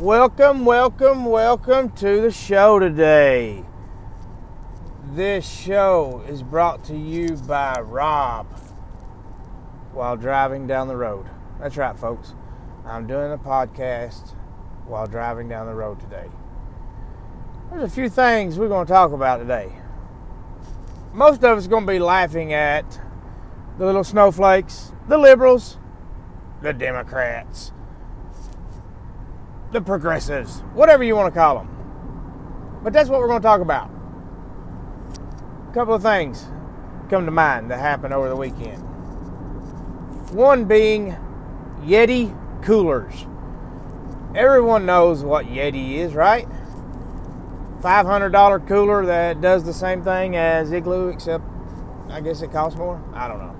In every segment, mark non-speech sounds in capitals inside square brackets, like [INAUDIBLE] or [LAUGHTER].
Welcome, welcome, welcome to the show today. This show is brought to you by Rob while driving down the road. That's right, folks. I'm doing a podcast while driving down the road today. There's a few things we're going to talk about today. Most of us are going to be laughing at the little snowflakes, the liberals, the Democrats, the progressives, whatever you want to call them. But that's what we're going to talk about. A couple of things come to mind that happened over the weekend. One being Yeti coolers. Everyone knows what Yeti is, right? $500 cooler that does the same thing as Igloo, except I guess it costs more. I don't know.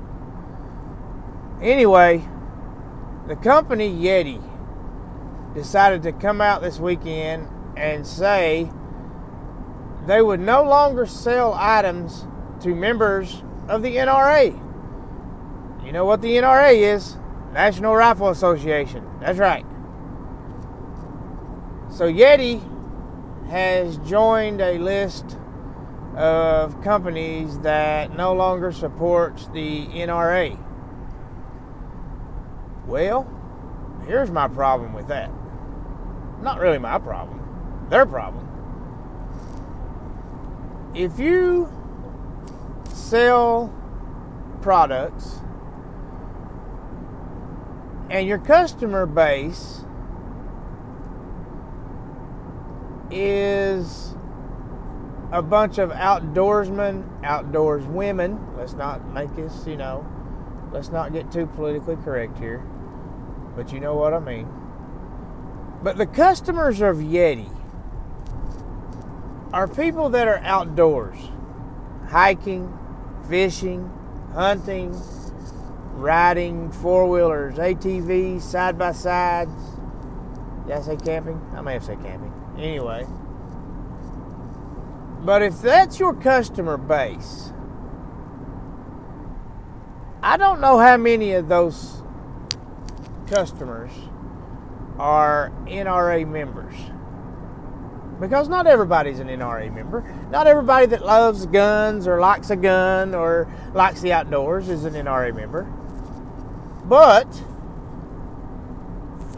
Anyway, the company Yeti decided to come out this weekend and say they would no longer sell items to members of the NRA. You know what the NRA is? National Rifle Association. That's right. So Yeti has joined a list of companies that no longer supports the NRA. Well, here's my problem with that. Not really my problem, their problem. If you sell products and your customer base is a bunch of outdoorsmen, outdoors women. Let's not make this, you know, let's not get too politically correct here. But you know what I mean. But the customers of Yeti are people that are outdoors, hiking, fishing, hunting, riding four wheelers, ATVs, side by sides. Did I say camping? I may have said camping. Anyway. But if that's your customer base, I don't know how many of those customers are NRA members. Because not everybody's an NRA member. Not everybody that loves guns or likes a gun or likes the outdoors is an NRA member. But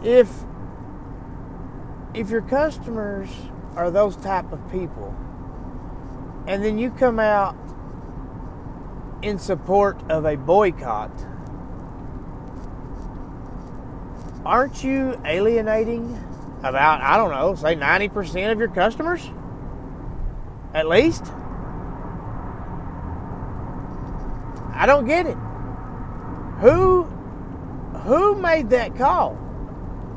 if if your customers are those type of people and then you come out in support of a boycott aren't you alienating about, I don't know, say 90% of your customers? At least? I don't get it. Who who made that call?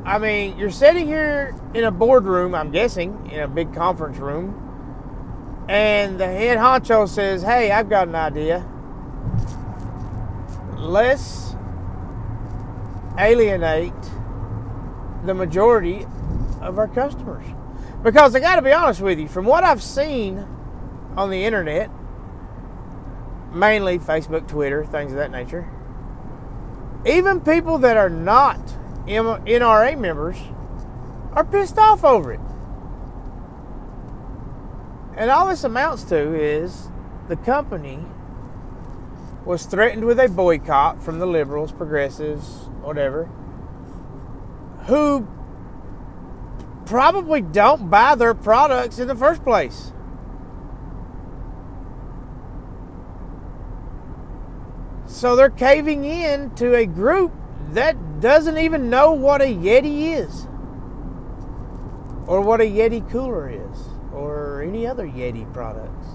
I mean, you're sitting here in a boardroom, I'm guessing, in a big conference room, and the head honcho says, Hey, I've got an idea. Let's alienate the majority of our customers. Because I got to be honest with you, from what I've seen on the internet, mainly Facebook, Twitter, things of that nature, even people that are not NRA members are pissed off over it. And all this amounts to is the company was threatened with a boycott from the liberals, progressives, whatever, who probably don't buy their products in the first place. So they're caving in to a group that doesn't even know what a Yeti is, or what a Yeti cooler is, or any other Yeti products.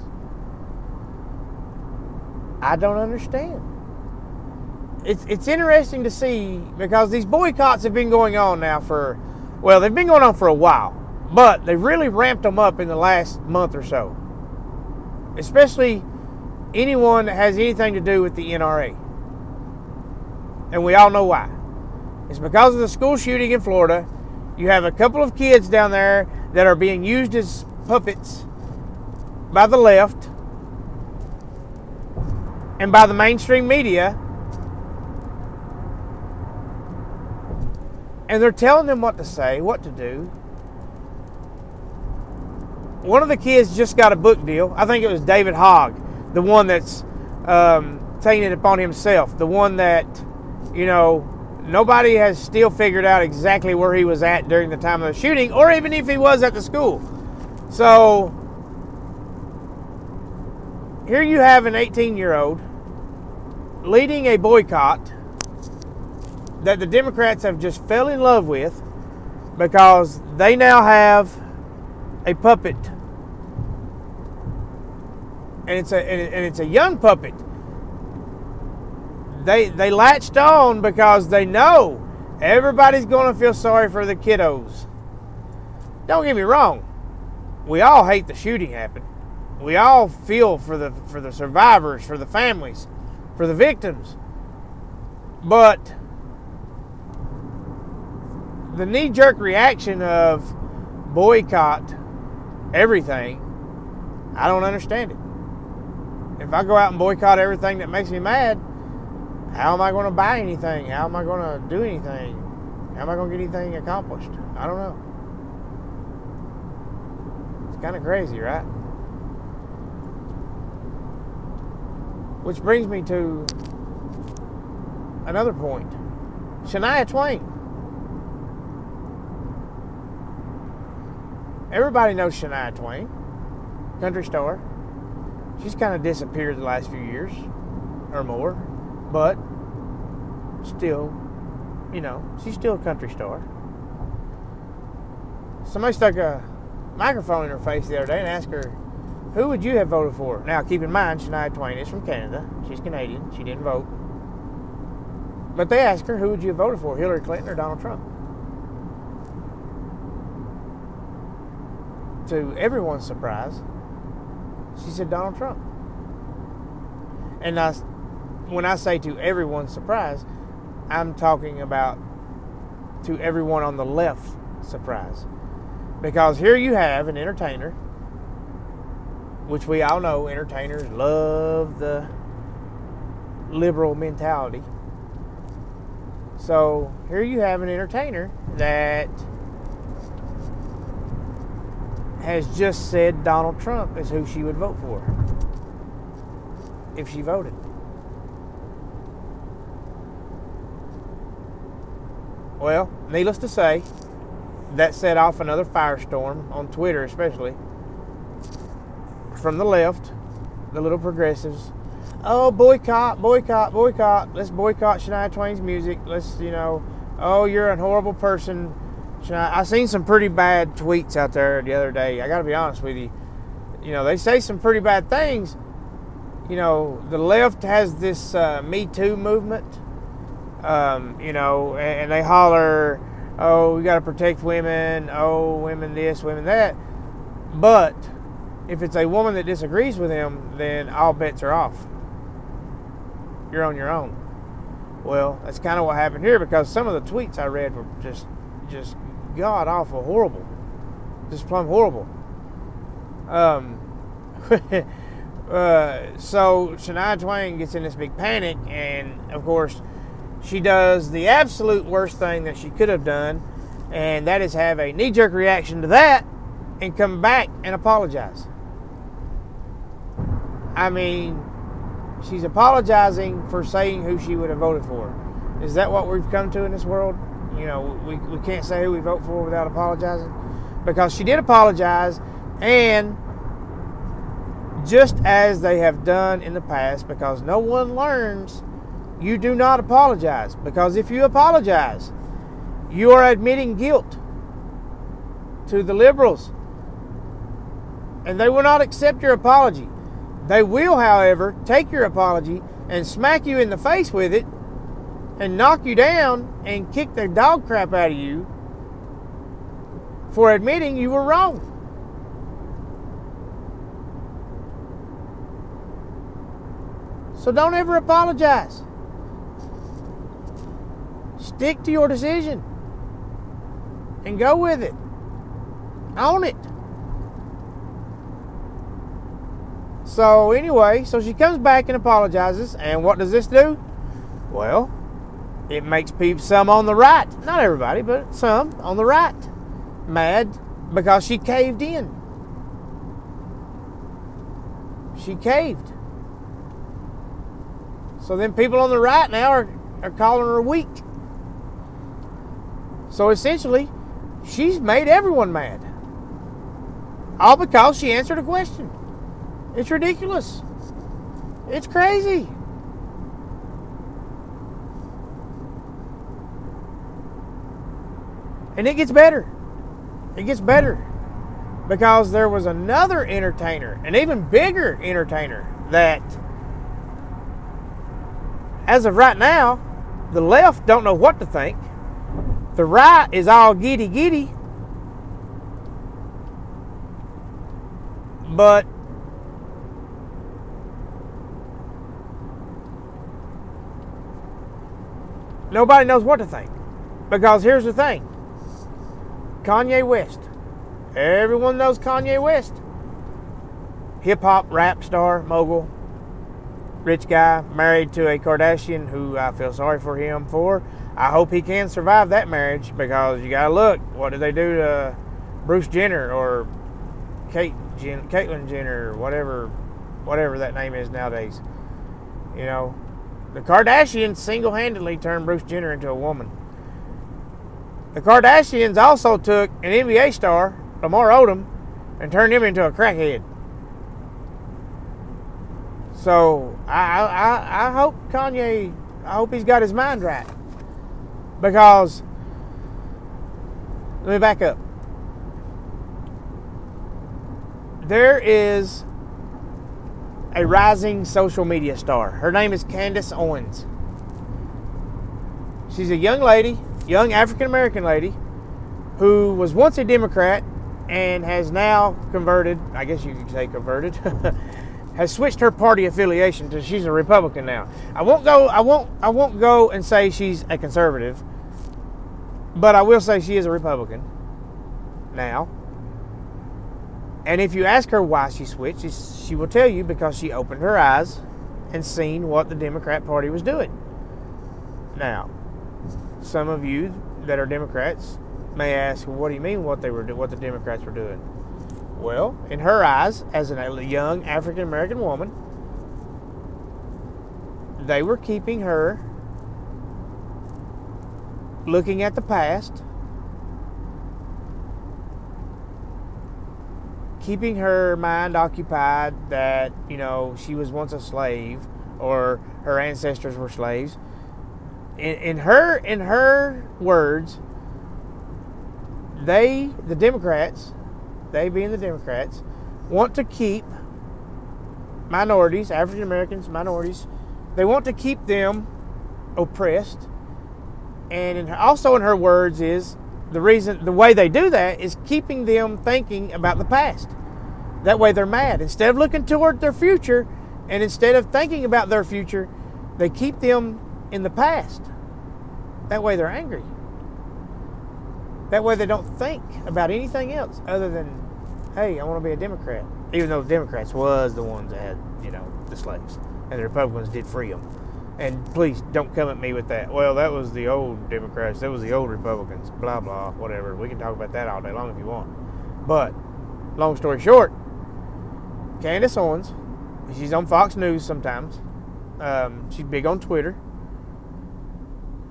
I don't understand. It's, it's interesting to see because these boycotts have been going on now for, well, they've been going on for a while, but they've really ramped them up in the last month or so. Especially anyone that has anything to do with the NRA. And we all know why. It's because of the school shooting in Florida. You have a couple of kids down there that are being used as puppets by the left and by the mainstream media. And they're telling them what to say, what to do. one of the kids just got a book deal. I think it was David Hogg, the one that's um, taking it upon himself, the one that, you know, nobody has still figured out exactly where he was at during the time of the shooting, or even if he was at the school. So here you have an 18 year old leading a boycott that the Democrats have just fell in love with because they now have a puppet. And it's a and it's a young puppet. They they latched on because they know everybody's going to feel sorry for the kiddos. Don't get me wrong. We all hate the shooting happened. We all feel for the for the survivors, for the families, for the victims. But the knee jerk reaction of boycott everything, I don't understand it. If I go out and boycott everything that makes me mad, how am I going to buy anything? How am I going to do anything? How am I going to get anything accomplished? I don't know. It's kind of crazy, right? Which brings me to another point Shania Twain. Everybody knows Shania Twain, country star. She's kind of disappeared the last few years or more, but still, you know, she's still a country star. Somebody stuck a microphone in her face the other day and asked her, who would you have voted for? Now, keep in mind, Shania Twain is from Canada. She's Canadian. She didn't vote. But they asked her, who would you have voted for, Hillary Clinton or Donald Trump? To everyone's surprise, she said Donald Trump. And I, when I say to everyone's surprise, I'm talking about to everyone on the left surprise. Because here you have an entertainer which we all know entertainers love the liberal mentality. So here you have an entertainer that has just said Donald Trump is who she would vote for if she voted. Well, needless to say, that set off another firestorm on Twitter, especially from the left, the little progressives. Oh, boycott, boycott, boycott. Let's boycott Shania Twain's music. Let's, you know, oh, you're a horrible person. I seen some pretty bad tweets out there the other day. I got to be honest with you. You know, they say some pretty bad things. You know, the left has this uh, Me Too movement. Um, you know, and, and they holler, oh, we got to protect women. Oh, women this, women that. But if it's a woman that disagrees with him, then all bets are off. You're on your own. Well, that's kind of what happened here because some of the tweets I read were just, just god awful, horrible, just plumb horrible. Um, [LAUGHS] uh, so Shania Twain gets in this big panic, and of course, she does the absolute worst thing that she could have done, and that is have a knee jerk reaction to that and come back and apologize. I mean, she's apologizing for saying who she would have voted for. Is that what we've come to in this world? You know, we, we can't say who we vote for without apologizing? Because she did apologize, and just as they have done in the past, because no one learns, you do not apologize. Because if you apologize, you are admitting guilt to the liberals. And they will not accept your apology. They will, however, take your apology and smack you in the face with it and knock you down and kick the dog crap out of you for admitting you were wrong. So don't ever apologize. Stick to your decision and go with it. Own it. So anyway, so she comes back and apologizes, and what does this do? Well, it makes people some on the right, not everybody, but some on the right, mad because she caved in. she caved. So then people on the right now are, are calling her weak. So essentially, she's made everyone mad. All because she answered a question. It's ridiculous. It's crazy. And it gets better. It gets better. Because there was another entertainer, an even bigger entertainer, that as of right now, the left don't know what to think. The right is all giddy giddy. But nobody knows what to think. Because here's the thing Kanye West. Everyone knows Kanye West. Hip hop rap star, mogul, rich guy, married to a Kardashian who I feel sorry for him for. I hope he can survive that marriage because you gotta look. What did they do to Bruce Jenner or Kate Jen, Caitlyn Jenner, or whatever, whatever that name is nowadays? You know, the Kardashians single-handedly turned Bruce Jenner into a woman. The Kardashians also took an NBA star, Lamar Odom, and turned him into a crackhead. So I, I, I hope Kanye, I hope he's got his mind right. Because, let me back up. There is a rising social media star. Her name is Candace Owens. She's a young lady, young African American lady, who was once a Democrat and has now converted, I guess you could say converted, [LAUGHS] has switched her party affiliation to she's a Republican now. I won't go I won't I won't go and say she's a conservative, but I will say she is a Republican now. And if you ask her why she switched, she will tell you because she opened her eyes and seen what the Democrat Party was doing. Now, some of you that are Democrats may ask, "What do you mean what they were do- what the Democrats were doing?" Well, in her eyes, as a young African American woman, they were keeping her looking at the past, keeping her mind occupied that, you know, she was once a slave or her ancestors were slaves. In, in her in her words, they the Democrats they being the Democrats, want to keep minorities, African Americans, minorities, they want to keep them oppressed. And in, also, in her words, is the reason, the way they do that is keeping them thinking about the past. That way they're mad. Instead of looking toward their future and instead of thinking about their future, they keep them in the past. That way they're angry. That way they don't think about anything else other than, hey, I want to be a Democrat. Even though the Democrats was the ones that had, you know, the slaves. And the Republicans did free them. And please don't come at me with that. Well, that was the old Democrats. That was the old Republicans. Blah, blah, whatever. We can talk about that all day long if you want. But, long story short, Candace Owens, she's on Fox News sometimes. Um, she's big on Twitter.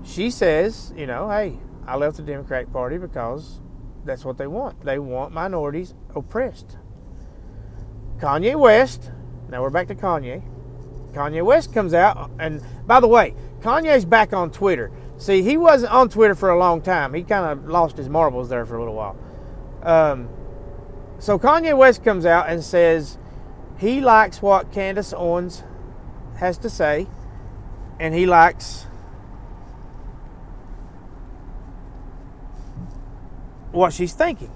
She says, you know, hey, I left the Democratic Party because that's what they want. They want minorities oppressed. Kanye West, now we're back to Kanye. Kanye West comes out, and by the way, Kanye's back on Twitter. See, he wasn't on Twitter for a long time. He kind of lost his marbles there for a little while. Um, so Kanye West comes out and says he likes what Candace Owens has to say, and he likes what she's thinking.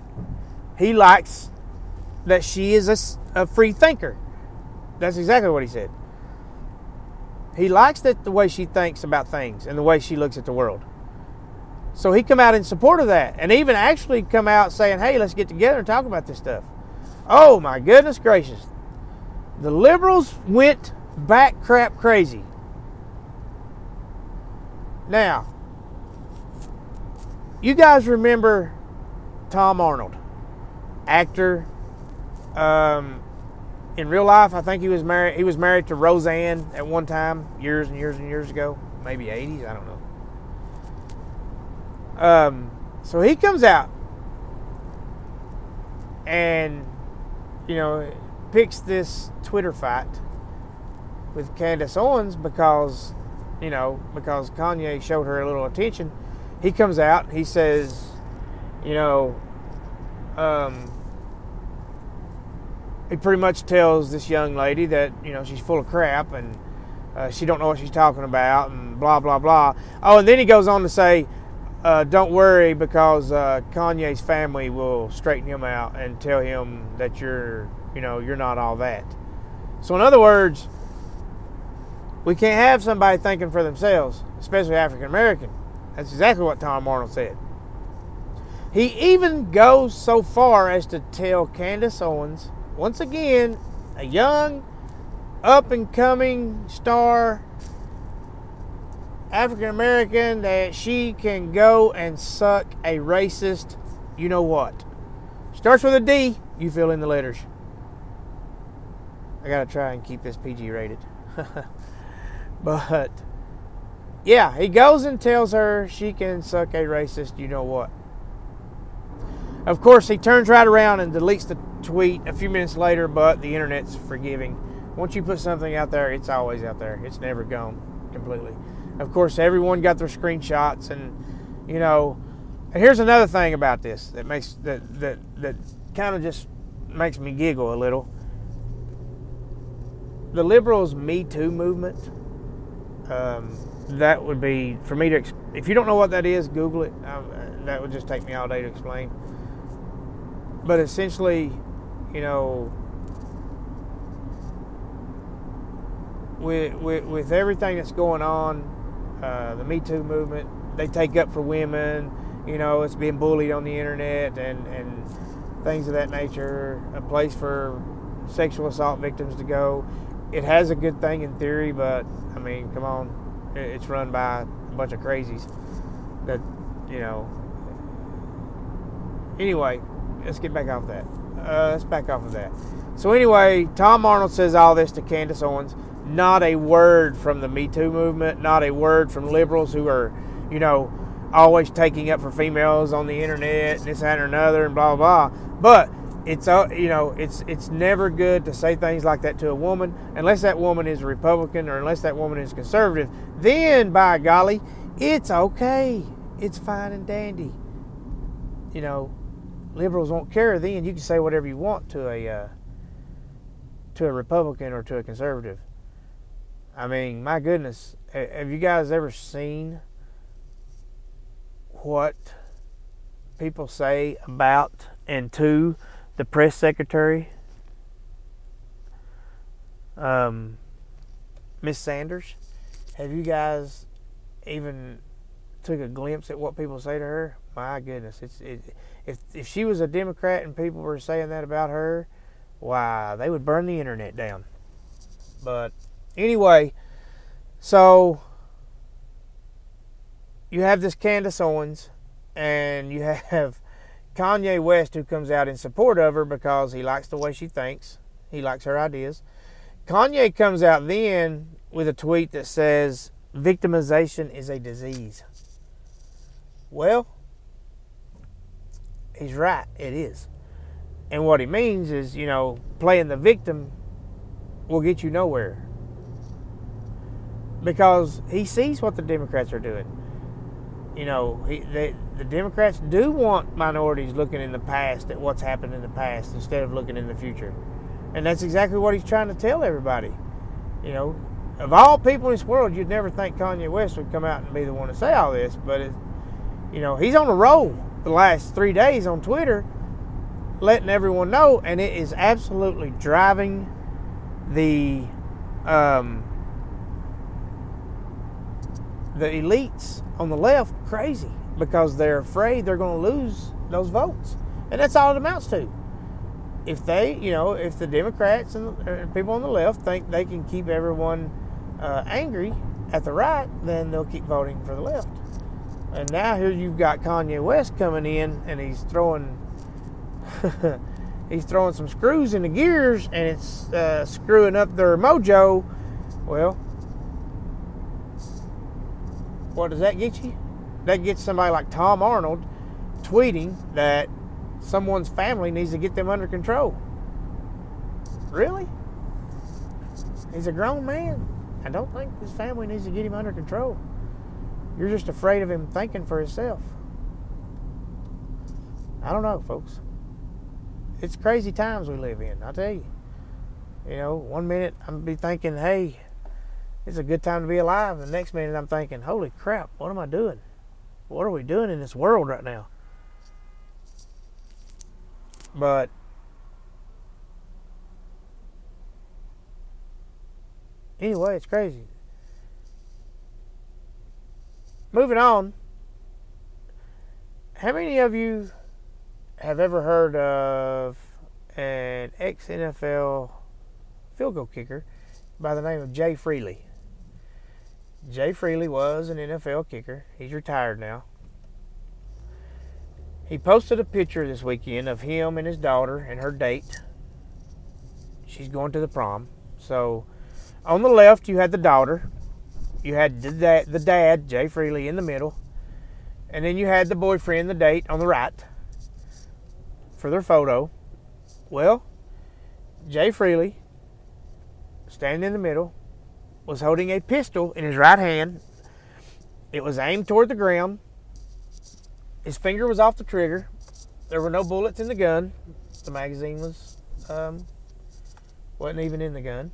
He likes that she is a, a, free thinker. That's exactly what he said. He likes that the way she thinks about things and the way she looks at the world. So he come out in support of that, and even actually come out saying, "Hey, let's get together and talk about this stuff." Oh my goodness gracious! The liberals went back crap crazy. Now, you guys remember Tom Arnold, actor, um, in real life, I think he was married. He was married to Roseanne at one time, years and years and years ago, maybe 80s. I don't know. Um, so he comes out and you know picks this Twitter fight with Candace Owens because you know because Kanye showed her a little attention. He comes out. He says, you know, um, he pretty much tells this young lady that you know she's full of crap and uh, she don't know what she's talking about and blah blah blah. Oh, and then he goes on to say, uh, "Don't worry because uh, Kanye's family will straighten him out and tell him that you're you know you're not all that." So in other words, we can't have somebody thinking for themselves, especially African American. That's exactly what Tom Arnold said. He even goes so far as to tell Candace Owens once again, a young, up and coming star, African American, that she can go and suck a racist, you know what. Starts with a D, you fill in the letters. I gotta try and keep this PG rated. [LAUGHS] but, yeah, he goes and tells her she can suck a racist, you know what. Of course, he turns right around and deletes the tweet a few minutes later, but the internet's forgiving. Once you put something out there, it's always out there. It's never gone completely. Of course, everyone got their screenshots, and you know. And here's another thing about this that makes that that that kind of just makes me giggle a little. The liberals' Me Too movement. Um, that would be for me to. If you don't know what that is, Google it. Um, that would just take me all day to explain but essentially, you know, with with, with everything that's going on, uh, the Me Too movement, they take up for women. You know, it's being bullied on the internet and and things of that nature. A place for sexual assault victims to go. It has a good thing in theory, but I mean, come on, it's run by a bunch of crazies that you know. Anyway, let's get back off that. Uh, let's back off of that. So anyway, Tom Arnold says all this to Candace Owens. Not a word from the Me Too movement. Not a word from liberals who are, you know, always taking up for females on the internet and this that and another and blah blah blah. But it's uh, you know it's it's never good to say things like that to a woman unless that woman is a Republican or unless that woman is conservative. Then by golly, it's okay. It's fine and dandy. You know, liberals won't care then. You can say whatever you want to a uh, to a republican or to a conservative. I mean my goodness. Have you guys ever seen what people say about and to the press secretary? Um, miss sanders have you guys even took a glimpse at what people say to her? My goodness. It's it, if if she was a Democrat and people were saying that about her, why they would burn the internet down. But anyway, so you have this Candace Owens, and you have Kanye West who comes out in support of her because he likes the way she thinks. He likes her ideas. Kanye comes out then with a tweet that says victimization is a disease. Well, he's right. It is. And what he means is, you know, playing the victim will get you nowhere. Because he sees what the Democrats are doing. You know, he, they, the Democrats do want minorities looking in the past at what's happened in the past instead of looking in the future. And that's exactly what he's trying to tell everybody. You know, of all people in this world, you'd never think Kanye West would come out and be the one to say all this, but, it, you know, he's on a roll the last three days on Twitter, letting everyone know, and it is absolutely driving the um, the elites on the left crazy because they're afraid they're going to lose those votes, and that's all it amounts to. If they, you know, if the Democrats and the, people on the left think they can keep everyone uh, angry at the right, then they'll keep voting for the left. And now here you've got Kanye West coming in and he's throwing [LAUGHS] he's throwing some screws in the gears and it's uh, screwing up their mojo, well, what does that get you? That gets somebody like Tom Arnold tweeting that someone's family needs to get them under control. Really? He's a grown man. I don't think his family needs to get him under control. You're just afraid of him thinking for himself. I don't know, folks. It's crazy times we live in, I tell you. You know, one minute I'm be thinking, hey, it's a good time to be alive. The next minute I'm thinking, holy crap, what am I doing? What are we doing in this world right now? But anyway, it's crazy. Moving on. How many of you have ever heard of an ex NFL field goal kicker by the name of Jay Feely? Jay Feely was an NFL kicker. He's retired now. He posted a picture this weekend of him and his daughter and her date. She's going to the prom. So on the left, you had the daughter. You had the dad, the dad, Jay Feely, in the middle. And then you had the boyfriend, the date, on the right for their photo. Well, Jay Feely, standing in the middle, was holding a pistol in his right hand. It was aimed toward the ground. His finger was off the trigger. There were no bullets in the gun. The magazine was um, wasn't even in the gun,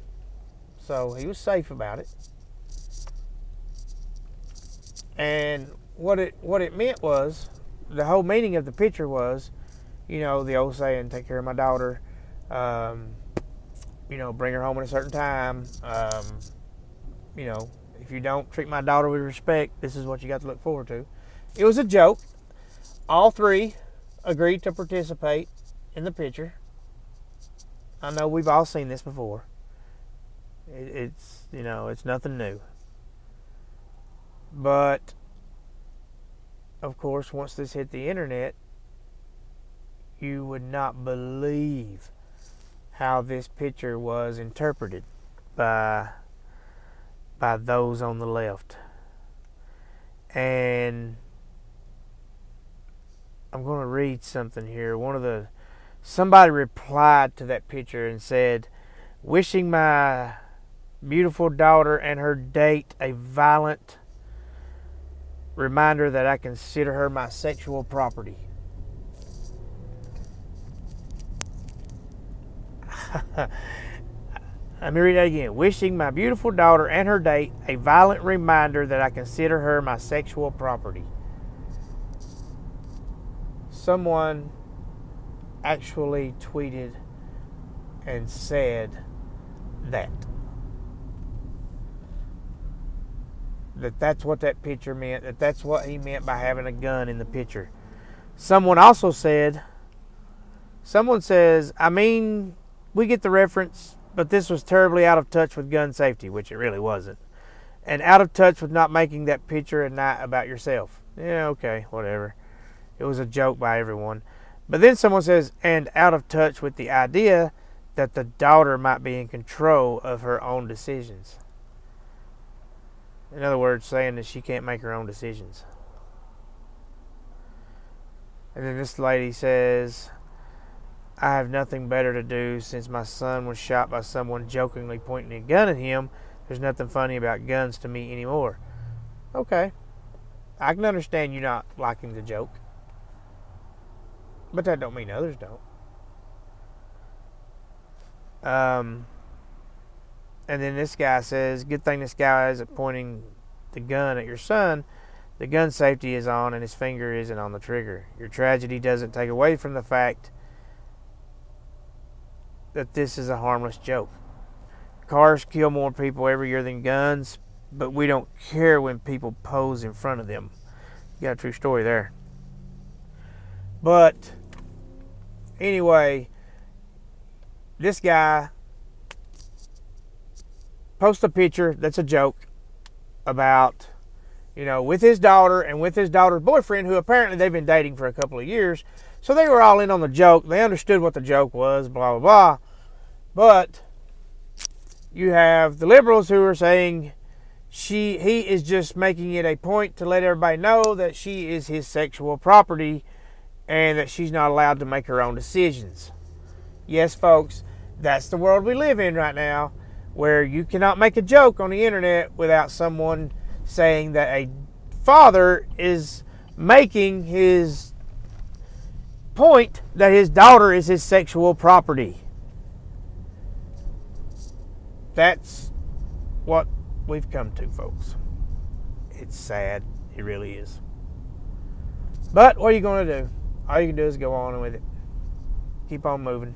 so he was safe about it. And what it what it meant was the whole meaning of the picture was, you know, the old saying, "Take care of my daughter." Um, you know, bring her home at a certain time. Um, you know, if you don't treat my daughter with respect, this is what you got to look forward to. It was a joke all three agreed to participate in the picture. I know we've all seen this before. It, it's you know it's nothing new. But of course, once this hit the internet, you would not believe how this picture was interpreted by by those on the left. And I'm going to read something here. One of the somebody replied to that picture and said, "Wishing my beautiful daughter and her date a violent reminder that I consider her my sexual property." [LAUGHS] Let me read that again. Wishing my beautiful daughter and her date a violent reminder that I consider her my sexual property someone actually tweeted and said that. That that's what that picture meant, that that's what he meant by having a gun in the picture. Someone also said, someone says, I mean, we get the reference, but this was terribly out of touch with gun safety, which it really wasn't. And out of touch with not making that picture at night about yourself. Yeah, okay, whatever. It was a joke by everyone. But then someone says, and out of touch with the idea that the daughter might be in control of her own decisions. In other words, saying that she can't make her own decisions. And then this lady says, I have nothing better to do since my son was shot by someone jokingly pointing a gun at him. There's nothing funny about guns to me anymore. Okay. I can understand you not liking the joke. But that don't mean others don't. Um, and then this guy says, "Good thing this guy isn't pointing the gun at your son. The gun safety is on, and his finger isn't on the trigger. Your tragedy doesn't take away from the fact that this is a harmless joke. Cars kill more people every year than guns, but we don't care when people pose in front of them. You got a true story there. But Anyway, this guy posts a picture that's a joke about, you know, with his daughter and with his daughter's boyfriend, who apparently they've been dating for a couple of years. So they were all in on the joke. They understood what the joke was, blah, blah, blah. But you have the liberals who are saying she he is just making it a point to let everybody know that she is his sexual property and that she's not allowed to make her own decisions. Yes, folks, that's the world we live in right now where you cannot make a joke on the internet without someone saying that a father is making his point that his daughter is his sexual property. That's what we've come to, folks. It's sad. It really is. But what are you going to do? All you can do is go on with it. Keep on moving.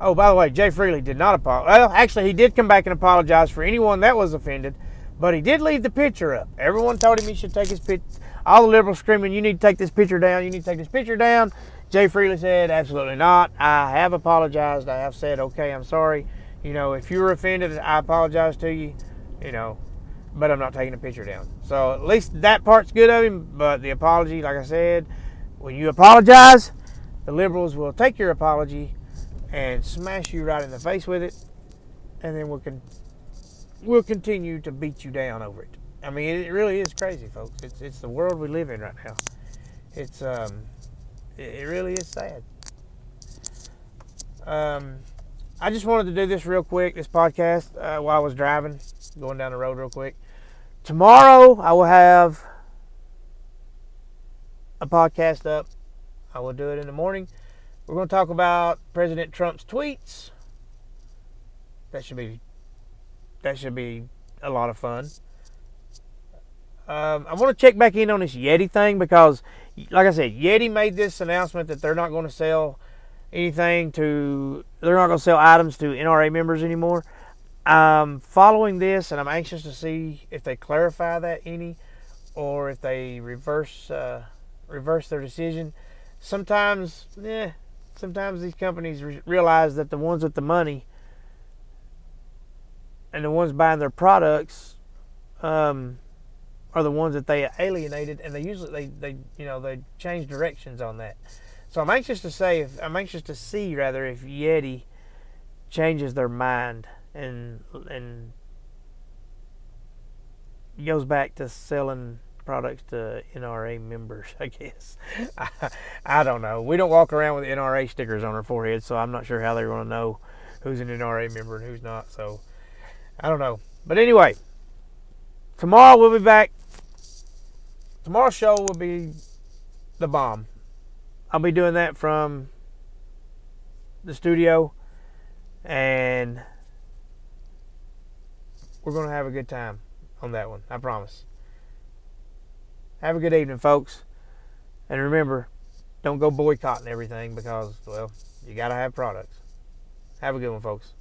Oh, by the way, Jay Feely did not apologize. Well, actually, he did come back and apologize for anyone that was offended, but he did leave the picture up. Everyone told him he should take his picture. All the liberals screaming, "You need to take this picture down! You need to take this picture down!" Jay Feely said, "Absolutely not. I have apologized. I have said, okay, I'm sorry. You know, if you were offended, I apologize to you. You know, but I'm not taking the picture down. So at least that part's good of him. But the apology, like I said, when you apologize, the liberals will take your apology and smash you right in the face with it, and then we'll con- we'll continue to beat you down over it. I mean, it really is crazy, folks. It's it's the world we live in right now. It's um, it, it really is sad. Um, I just wanted to do this real quick, this podcast, uh, while I was driving, going down the road real quick. Tomorrow, I will have a podcast up. I will do it in the morning. We're going to talk about President Trump's tweets. That should be that should be a lot of fun. Um, I want to check back in on this Yeti thing because, like I said, Yeti made this announcement that they're not going to sell anything to, they're not going to sell items to NRA members anymore. I'm following this and I'm anxious to see if they clarify that any or if they reverse uh, reverse their decision. Sometimes, yeah, sometimes these companies re- realize that the ones with the money and the ones buying their products um, are the ones that they alienated, and they usually they, they you know they change directions on that. So I'm anxious to say if I'm anxious to see rather if Yeti changes their mind and and goes back to selling products to NRA members, [LAUGHS] I guess. I, I, don't know. We don't walk around with NRA stickers on our forehead, so I'm not sure how they're going to know who's an NRA member and who's not. So I don't know. But anyway, tomorrow we'll be back. Tomorrow's show will be the bomb. I'll be doing that from the studio and we're going to have a good time on that one. I promise. Have a good evening, folks. And remember, don't go boycotting everything because, well, you got to have products. Have a good one, folks.